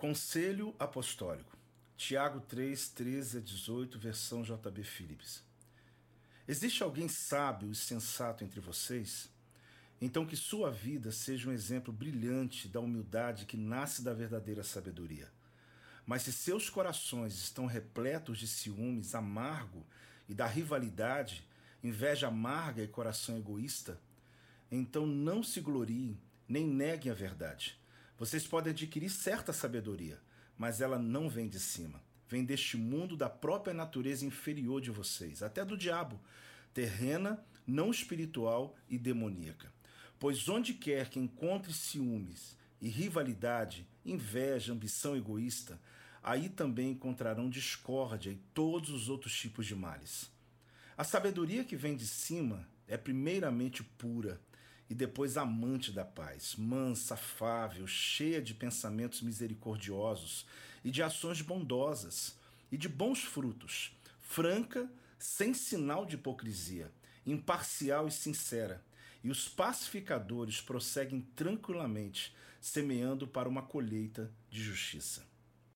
Conselho Apostólico. Tiago 3, 13 a 18, versão JB Phillips. Existe alguém sábio e sensato entre vocês? Então que sua vida seja um exemplo brilhante da humildade que nasce da verdadeira sabedoria. Mas se seus corações estão repletos de ciúmes amargo e da rivalidade, inveja amarga e coração egoísta, então não se gloriem nem neguem a verdade vocês podem adquirir certa sabedoria, mas ela não vem de cima. Vem deste mundo da própria natureza inferior de vocês, até do diabo, terrena, não espiritual e demoníaca. Pois onde quer que encontre ciúmes e rivalidade, inveja, ambição egoísta, aí também encontrarão discórdia e todos os outros tipos de males. A sabedoria que vem de cima é primeiramente pura e depois amante da paz, mansa, afável, cheia de pensamentos misericordiosos e de ações bondosas e de bons frutos, franca, sem sinal de hipocrisia, imparcial e sincera. E os pacificadores prosseguem tranquilamente, semeando para uma colheita de justiça.